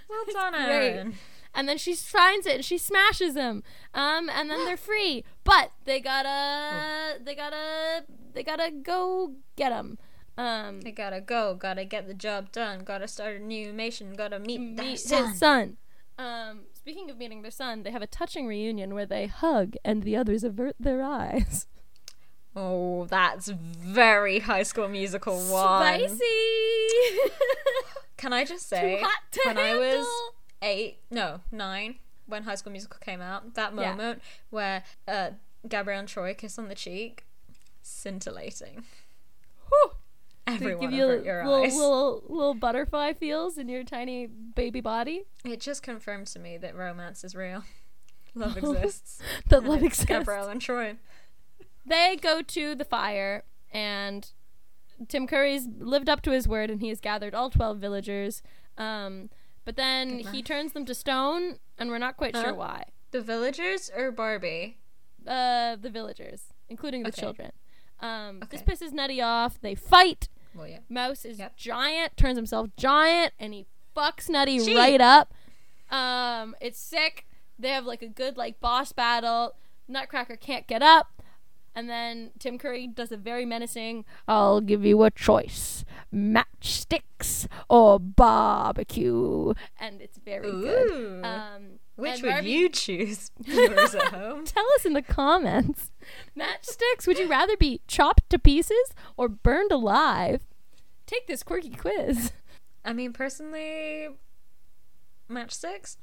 Well done. Aaron. and then she finds it and she smashes him um and then they're free but they gotta they gotta they gotta go get him um They gotta go, gotta get the job done, gotta start a new mission, gotta meet, meet son. his son. Um, speaking of meeting their son, they have a touching reunion where they hug and the others avert their eyes. Oh, that's very High School Musical one. Spicy. Can I just say, when I was eight, no, nine, when High School Musical came out, that Yeah. moment where uh, Gabrielle and Troy kiss on the cheek, scintillating. Everyone give you your little, eyes. little little butterfly feels in your tiny baby body. It just confirms to me that romance is real. [laughs] Love exists. [laughs] That love [laughs] exists. Gabrielle and Troy. They go to the fire, and Tim Curry's lived up to his word, and he has gathered all twelve villagers. Um, but then he turns them to stone, and we're not quite Huh? sure why. The villagers or Barbie? Uh, the villagers, including the Okay. children. Um, this pisses Nutty off. They fight. Well, yeah. Mouse is Yep. giant, turns himself giant, and he fucks Nutty She- right up. Um, it's sick. They have like a good like boss battle. Nutcracker can't get up. And then Tim Curry does a very menacing, I'll give you a choice matchsticks or barbecue. And it's very good. Um, Which would Barbie- you choose, [laughs] viewers [laughs] at home? Tell us in the comments. [laughs] Matchsticks, would you rather be chopped to pieces or burned alive? Take this quirky quiz. [laughs] I mean, personally, matchsticks.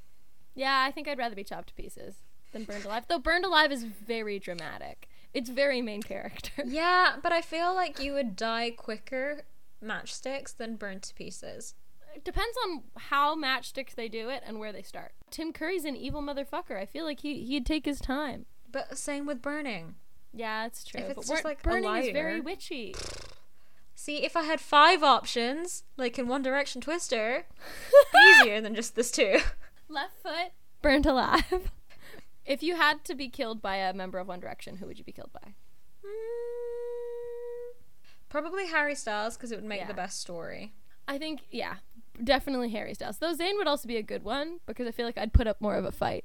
Yeah, I think I'd rather be chopped to pieces than burned alive. Though burned alive is very dramatic. It's very main character. [laughs] Yeah, but I feel like you would die quicker matchsticks than burned to pieces. It depends on how matchsticks they do it and where they start. Tim Curry's an evil motherfucker. I feel like he he'd take his time. But same with burning. Yeah, it's true. If it's but just, like, burning is very witchy. See, if I had five options, like in One Direction Twister, [laughs] easier than just this two. Left foot burnt alive. if you had to be killed by a member of One Direction, who would you be killed by? Mm, Probably Harry Styles because it would make Yeah. the best story. I think yeah, definitely Harry Styles. Though Zayn would also be a good one because I feel like I'd put up more of a fight.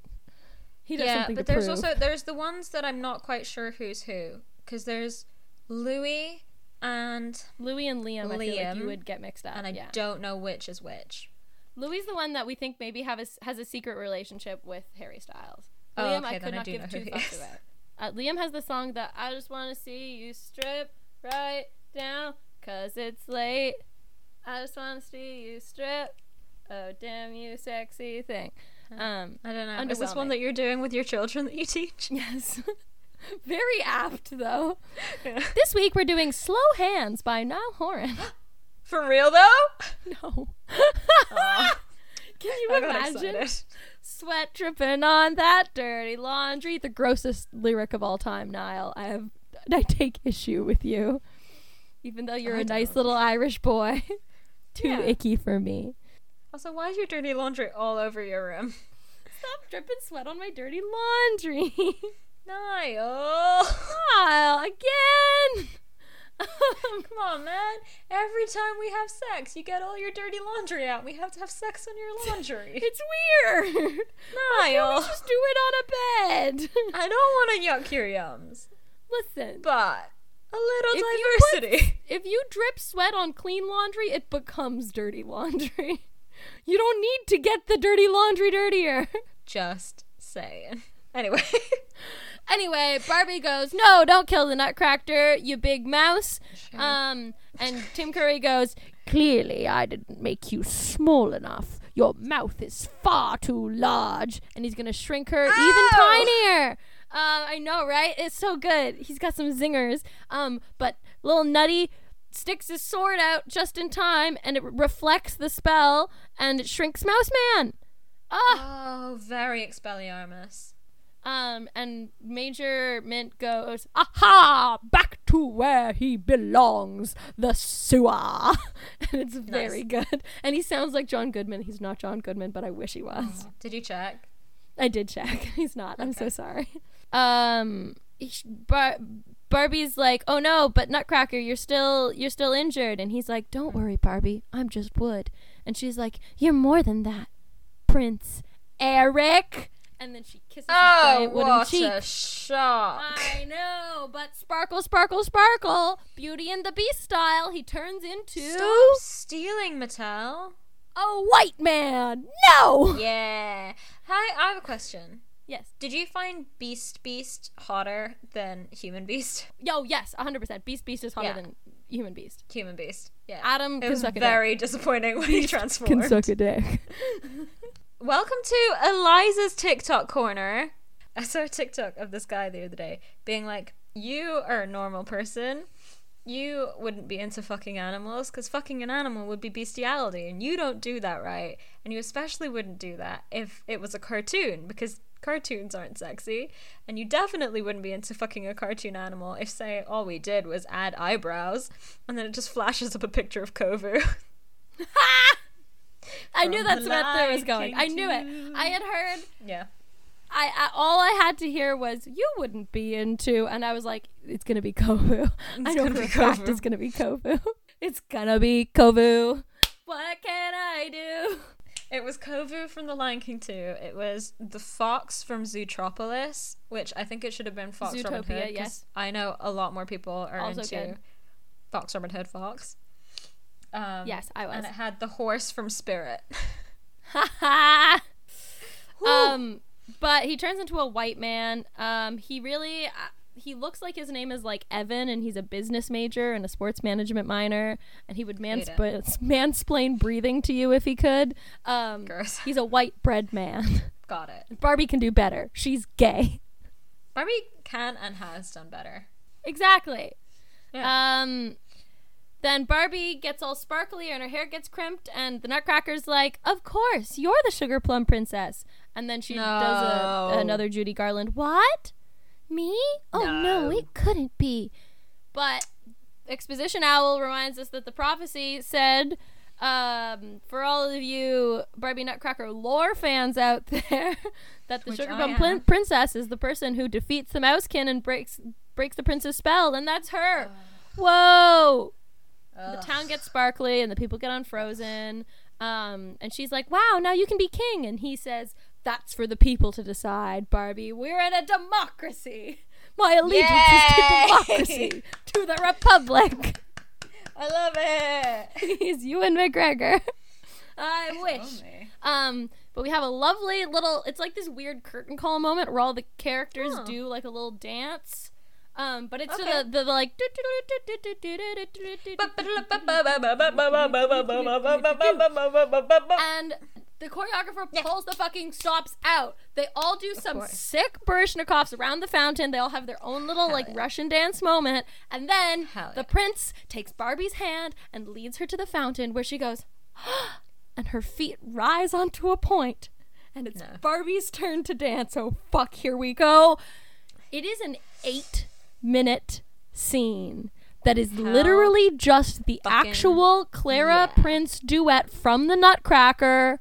He does yeah, something but to there's prove. also there's the ones that I'm not quite sure who's who because there's Louis and Louis and Liam. I feel like you would get mixed up. and I yeah. don't know which is which. Louis is the one that we think maybe have a has a secret relationship with Harry Styles. Oh, Liam, okay, I could not do give two fucks about. Uh, Liam has the song that I just want to see you strip right down, cause it's late. I just want to see you strip. Oh damn you, sexy thing. Um, I don't know. Is this one that you're doing with your children that you teach? [laughs] yes, [laughs] very apt though. This week we're doing "Slow Hands" by Niall Horan. [gasps] For real though? no. [laughs] Can you imagine? Sweat dripping on that dirty laundry. The grossest lyric of all time, Niall. I have I take issue with you. Even though you're I a nice don't. little Irish boy. [laughs] Too Yeah. icky for me. Also, why is your dirty laundry all over your room? Stop dripping sweat on my dirty laundry. Niall. Niall, again. [laughs] Come on, man. Every time we have sex, you get all your dirty laundry out. We have to have sex on your laundry. [laughs] it's weird. Why Niall. we just do it on a bed? [laughs] I don't want to yuck your yums, Listen. but a little If you put- diversity. If you drip sweat on clean laundry, it becomes dirty laundry. You don't need to get the dirty laundry dirtier. Just saying. Anyway. Anyway, Barbie goes, "No, don't kill the Nutcracker, you big mouse." Um, and Tim Curry goes, "Clearly, I didn't make you small enough. Your mouth is far too large." And he's gonna shrink her even tinier. Uh, I know, right? It's so good. He's got some zingers. Um, but little Nutty sticks his sword out just in time, and it reflects the spell, and it shrinks Mouse Man. Ah. oh, very Expelliarmus. Um, and Major Mint goes, Aha! Back to where he belongs, the sewer. [laughs] and it's very good. And he sounds like John Goodman. He's not John Goodman, but I wish he was. Did you check? I did check. [laughs] He's not. I'm so sorry. Um, Bar- Barbie's like, "Oh no, but Nutcracker, you're still you're still injured." And he's like, "Don't worry, Barbie. I'm just wood." And she's like, "You're more than that, Prince Eric." And then she kisses his Oh, giant wooden what cheek. a shock. I know, but sparkle, sparkle, sparkle, Beauty and the Beast style, he turns into Stop stealing, Mattel. a white man. No. Yeah. Hi, I have a question. Yes. Did you find Beast Beast hotter than Human Beast? Yo, yes, 100%. Beast Beast is hotter Yeah. than Human Beast. Human Beast. Yeah. Adam it can was suck a very disappointing when he transformed. Can suck a dick. [laughs] Welcome to Eliza's TikTok corner. I saw a TikTok of this guy the other day being like, You are a normal person. You wouldn't be into fucking animals because fucking an animal would be bestiality, and you don't do that right. And you especially wouldn't do that if it was a cartoon because cartoons aren't sexy. And you definitely wouldn't be into fucking a cartoon animal if, say, all we did was add eyebrows and then it just flashes up a picture of Kovu. [laughs] [laughs] I knew that's where it was going. I knew it. I had heard yeah. I, I all I had to hear was you wouldn't be into, and I was like, it's gonna be Kovu. I know for a fact it's gonna be Kovu. [laughs] It's gonna be Kovu. What can I do? It was Kovu from The Lion King 2. It was the fox from Zootropolis, which I think it should have been Fox Robin Zootopia, Hood. 'cause yes. I know a lot more people are Also into good. Fox Robin Hood Fox. Um, Yes, I was. And it had the horse from Spirit. [laughs] um, but he turns into a white man. Um, he really. Uh, he looks like his name is like Evan, and he's a business major and a sports management minor, and he would mansp- [laughs] mansplain breathing to you if he could. Um, Gross. he's a white bread man. [laughs] Got it. Barbie can do better. She's gay. Barbie can and has done better. Exactly. Yeah. Um, then Barbie gets all sparkly and her hair gets crimped, and the Nutcracker's like, "Of course, you're the sugar plum princess." And then she does a, another Judy Garland. What? Me? Oh no. No. it couldn't be. But Exposition Owl reminds us that the prophecy said, um, for all of you Barbie Nutcracker lore fans out [laughs] there, that the Which Sugar Plum. Princess is the person who defeats the Mouse King and breaks breaks the prince's spell, and that's her. [sighs] Whoa! The town gets sparkly, and the people get unfrozen. Um, and she's like, "Wow, now you can be king." And he says, "That's for the people to decide, Barbie. We're in a democracy. My allegiance is to democracy, [laughs] to the republic." I love it. [laughs] He's Ewan McGregor. I wish. Um, but we have a lovely little. It's like this weird curtain call moment where all the characters Huh. do like a little dance. Um, but it's Okay. the, the, the like. And the choreographer pulls the fucking stops out. They all do some course. sick Baryshnikovs around the fountain. They all have their own little like yeah. Russian dance moment. And then Hell the yeah. prince takes Barbie's hand and leads her to the fountain where she goes, [gasps] and her feet rise onto a point. And it's No. Barbie's turn to dance. Oh fuck, here we go. It is an eight minute scene that is literally just the actual Clara yeah. Prince duet from the Nutcracker.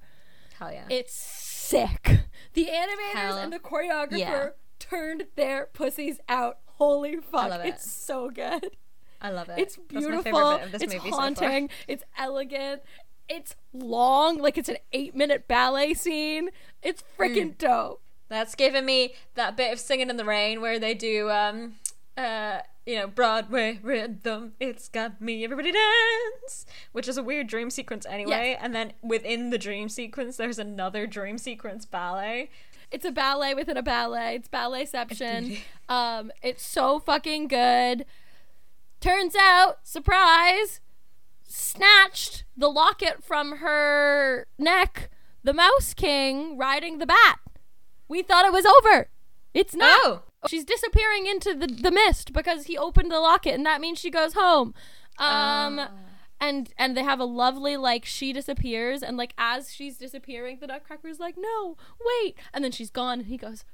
Hell yeah. It's sick. The animators Hell and the choreographer yeah. turned their pussies out. Holy fuck. love it. It's so good. I love it. It's beautiful. favorite bit of this it's movie so haunting. it's elegant. It's long. Like it's an eight minute ballet scene. It's Mm. freaking dope. That's giving me that bit of singing in the rain where they do um uh you know Broadway rhythm. It's got me everybody dance, which is a weird dream sequence anyway. Yes. And then within the dream sequence, there's another dream sequence ballet. It's a ballet within a ballet. It's balletception. Um, it's so fucking good. Turns out, surprise, snatched the locket from her neck. The Mouse King riding the bat. We thought it was over. It's not. Oh. She's disappearing into the, the mist because he opened the locket, and that means she goes home. Um, and and they have a lovely like she disappears, and like as she's disappearing, the Nutcracker's like, "No, wait!" And then she's gone, and he goes,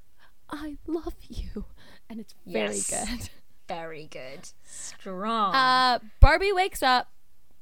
"I love you," and it's very Yes. good. Very good. Strong. Uh, Barbie wakes up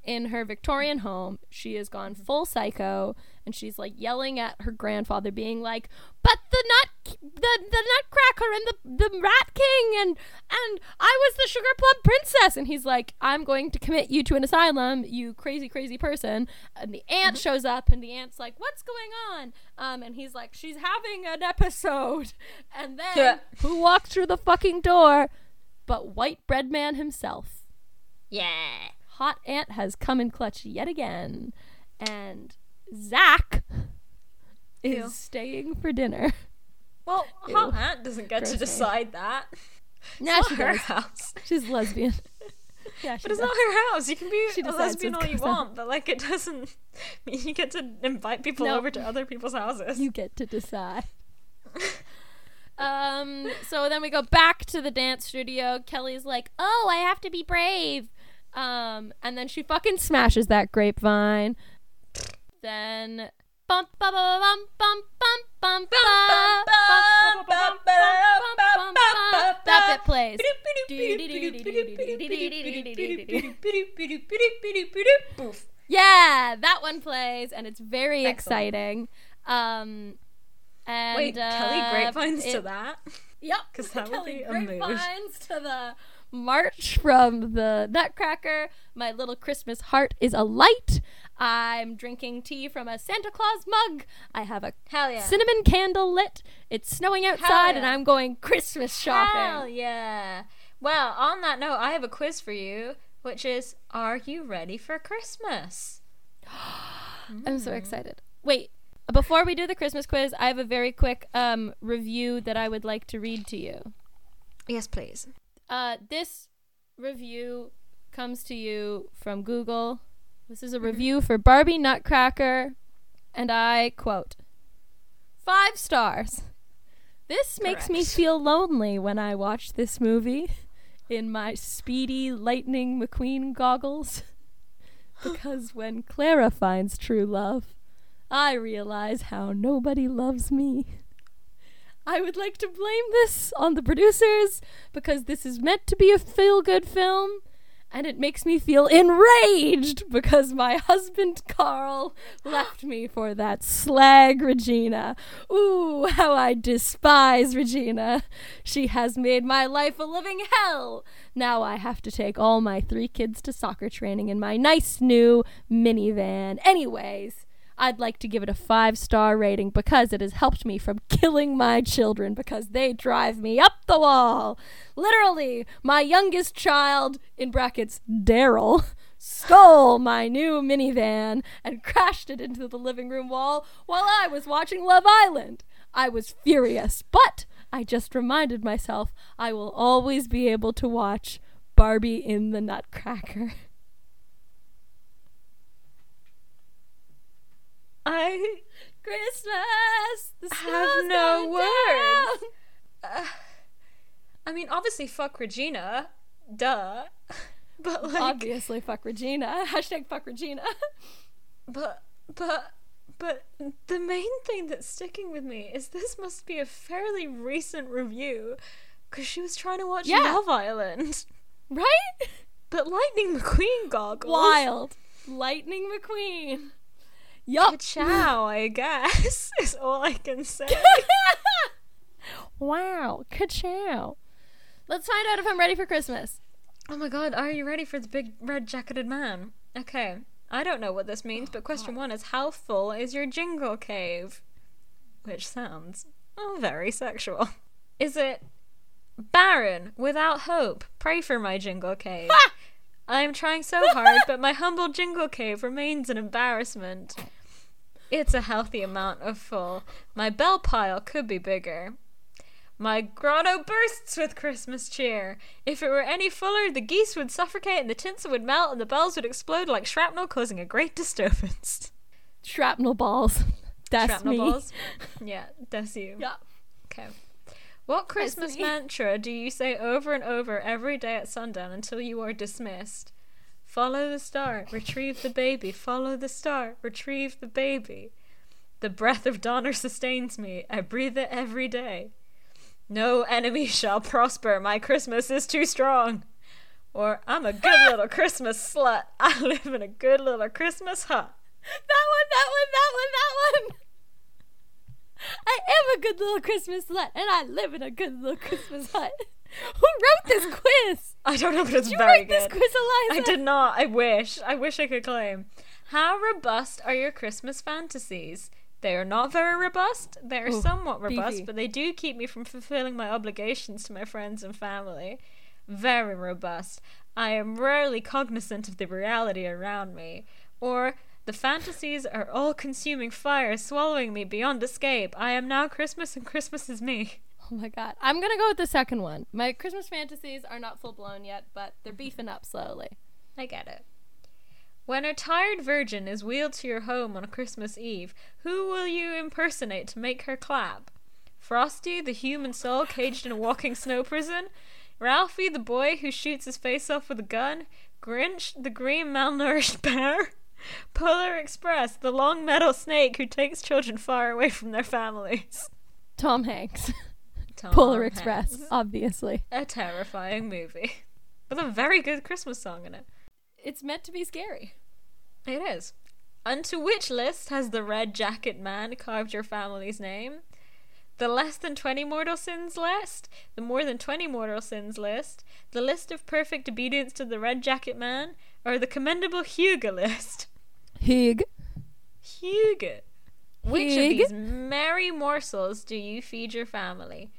in her Victorian home. She has gone Mm-hmm. full psycho, and she's like yelling at her grandfather, being like, "But the nut, the the Nutcracker and the the Rat King, and and I was the Sugar Plum Princess." And he's like, "I'm going to commit you to an asylum, you crazy crazy person." And the aunt Mm-hmm. shows up, and the aunt's like, "What's going on?" Um, and he's like, "She's having an episode." [laughs] And then Yeah. who walks through the fucking door? But White Bread Man himself. yeah. Hot Ant has come in clutch yet again. And Zach is Ew. staying for dinner. Well, [laughs] Ew. Hot Aunt doesn't get Gross to decide that. It's she not her does. house. She's lesbian. [laughs] yeah, But it's does. not her house. You can be She a lesbian all you want, but like it doesn't [laughs] mean you get to invite people No. over to other people's houses. You get to decide. um, so then we go back to the dance studio. Kelly's like, "Oh, I have to be brave." Um, and then she fucking smashes that grapevine then that bit plays. Yeah, that one plays, and it's very exciting. Um, and wait, Kelly grapevines to that. Yep, because that would be a mood. Grapevines to the march from the Nutcracker. My little Christmas heart is alight. I'm drinking tea from a Santa Claus mug. I have a yeah. cinnamon candle lit. It's snowing outside, and. I'm going Christmas shopping. Hell yeah. Well, on that note, I have a quiz for you, which is Are you ready for Christmas? [gasps] I'm so excited. Wait, before we do the Christmas quiz, I have a very quick um, review that I would like to read to you. Yes, please. Uh, this review comes to you from Google. This is a review for Barbie Nutcracker, and I quote Five stars. This makes me feel lonely when I watch this movie in my speedy Lightning McQueen goggles. [gasps] because when Clara finds true love, I realize how nobody loves me. I would like to blame this on the producers because this is meant to be a feel good film, and it makes me feel enraged because my husband Carl left me for that slag Regina. Ooh, how I despise Regina. She has made my life a living hell. Now I have to take all my three kids to soccer training in my nice new minivan. Anyways, I'd like to give it a five star rating because it has helped me from [laughs] killing my children because they drive me up the wall. Literally, my youngest child, in brackets, Daryl, [laughs] stole my new minivan and crashed it into the living room wall while I was watching Love Island. I was furious, but I just reminded myself I will always be able to watch Barbie in the Nutcracker. [laughs] I Christmas! The have no words. down. I mean, obviously, fuck Regina. Duh. But, like, Obviously, fuck Regina. [laughs] Hashtag fuck Regina. but, but, but the main thing that's sticking with me is this must be a fairly recent review because she was trying to watch Yeah. Love Island. right? But Lightning McQueen goggles. Wild. Lightning McQueen. Yup. Ciao, I guess, [laughs] is all I can say. [laughs] wow. Ka-chow. Let's find out if I'm ready for Christmas. oh my god, are you ready for the big red jacketed man? Okay, I don't know what this means, but question one is how full is your jingle cave? Which sounds oh, very sexual. Is it barren, without hope? Pray for my jingle cave. I am trying so hard, but my humble jingle cave remains an embarrassment. It's a healthy amount of full. My bell pile could be bigger. My grotto bursts with Christmas cheer. If it were any fuller, the geese would suffocate and the tinsel would melt and the bells would explode like shrapnel, causing a great [laughs] disturbance. Shrapnel balls. That's shrapnel me. balls? Yeah, that's you. Yeah. Okay. What Christmas mantra do you say over and over every day at sundown until you are dismissed? Follow the star, retrieve the baby. Follow the star, retrieve the baby. The breath of Donner sustains me. I breathe it every day. No enemy [laughs] shall prosper. My Christmas is too strong. Or I'm a good [laughs] little Christmas slut. I live in a good little Christmas hut. That one, that one, that one, that one. I am a good little Christmas hut, and I live in a good little Christmas hut. [laughs] Who wrote this quiz? [laughs] I don't know, but it's Did you very write good. this quiz, Eliza? I did not. I wish. I wish I could claim. How robust are your Christmas fantasies? They are not very robust. They are Ooh, somewhat robust, beefy. but they do keep me from fulfilling my obligations to my friends and family. Very robust. I am rarely cognizant of the reality around me. Or the fantasies are all consuming fire, swallowing me beyond escape. I am now Christmas and Christmas is me. Oh my god. I'm gonna go with the second one. My Christmas fantasies are not full blown yet, but they're beefing up slowly. I get it. When a tired virgin is wheeled to your home on Christmas Eve, who will you impersonate to make her clap? Frosty, the human soul caged in a walking snow prison? Ralphie, the boy who shoots his face off with a gun? Grinch, the green malnourished [laughs] bear? Polar Express, the long metal snake who takes children far away from their families? Tom Hanks. Tom Polar Express, obviously. A terrifying movie. With a very good Christmas song in it. It's meant to be scary. It is. Unto which list has the red jacket man carved your family's name? the less than 20 mortal sins list, the more than 20 mortal sins list, the list of perfect obedience to the red jacket man, or the commendable Hugo list? Hig. Hug. Which of Hig? these merry morsels do you feed your family?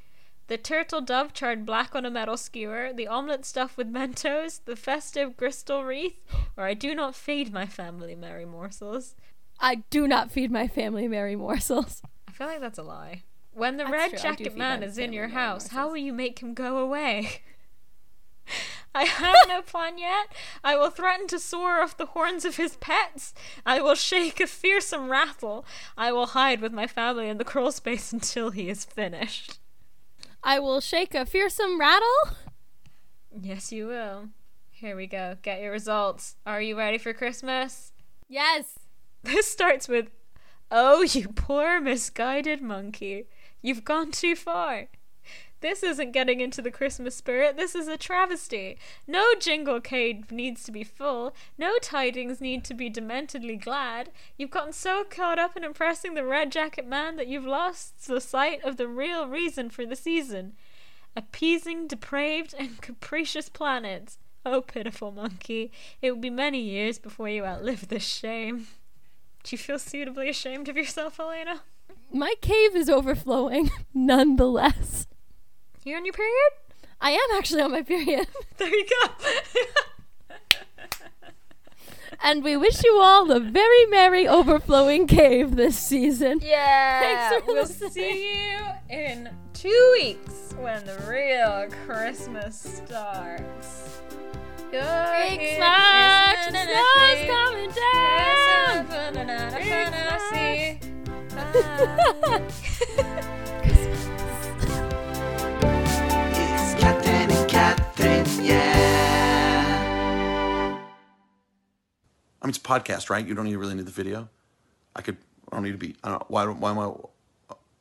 The turtle dove charred black on a metal skewer, the omelette stuffed with Mentos, the festive crystal wreath, or I do not feed my family merry morsels? I do not feed my family merry morsels. I feel like that's a lie. When the That's red true, I do jacket feed man my is in family your merry house, how morsels. will you make him go away? [laughs] I have no plan yet. I will threaten to soar off the horns of his pets. I will shake a fearsome rattle. I will hide with my family in the crawl space until he is finished. I will shake a fearsome rattle. Yes, you will. Here we go. Get your results. Are you ready for Christmas? Yes. This starts with Oh, you poor misguided monkey. You've gone too far. This isn't getting into the Christmas spirit. This is a travesty. No jingle cave needs to be full. No tidings need to be dementedly glad. You've gotten so caught up in impressing the red jacket man that you've lost the sight of the real reason for the season appeasing depraved and [laughs] capricious planets. Oh, pitiful monkey, it will be many years before you outlive this shame. Do you feel suitably ashamed of yourself, Elena? My cave is overflowing, [laughs] nonetheless. You on your period? I am actually on my period. [laughs] There you go. and we wish you all a very merry overflowing cave this season. yeah, Thanks for we'll listening. see you in two weeks when the real Christmas starts. Big smash, Christmas, snow's coming down. Christmas, It's Yeah. I mean, it's a podcast, right? You don't even really need the video. I could. I don't need to be. I don't. Why? Why am I?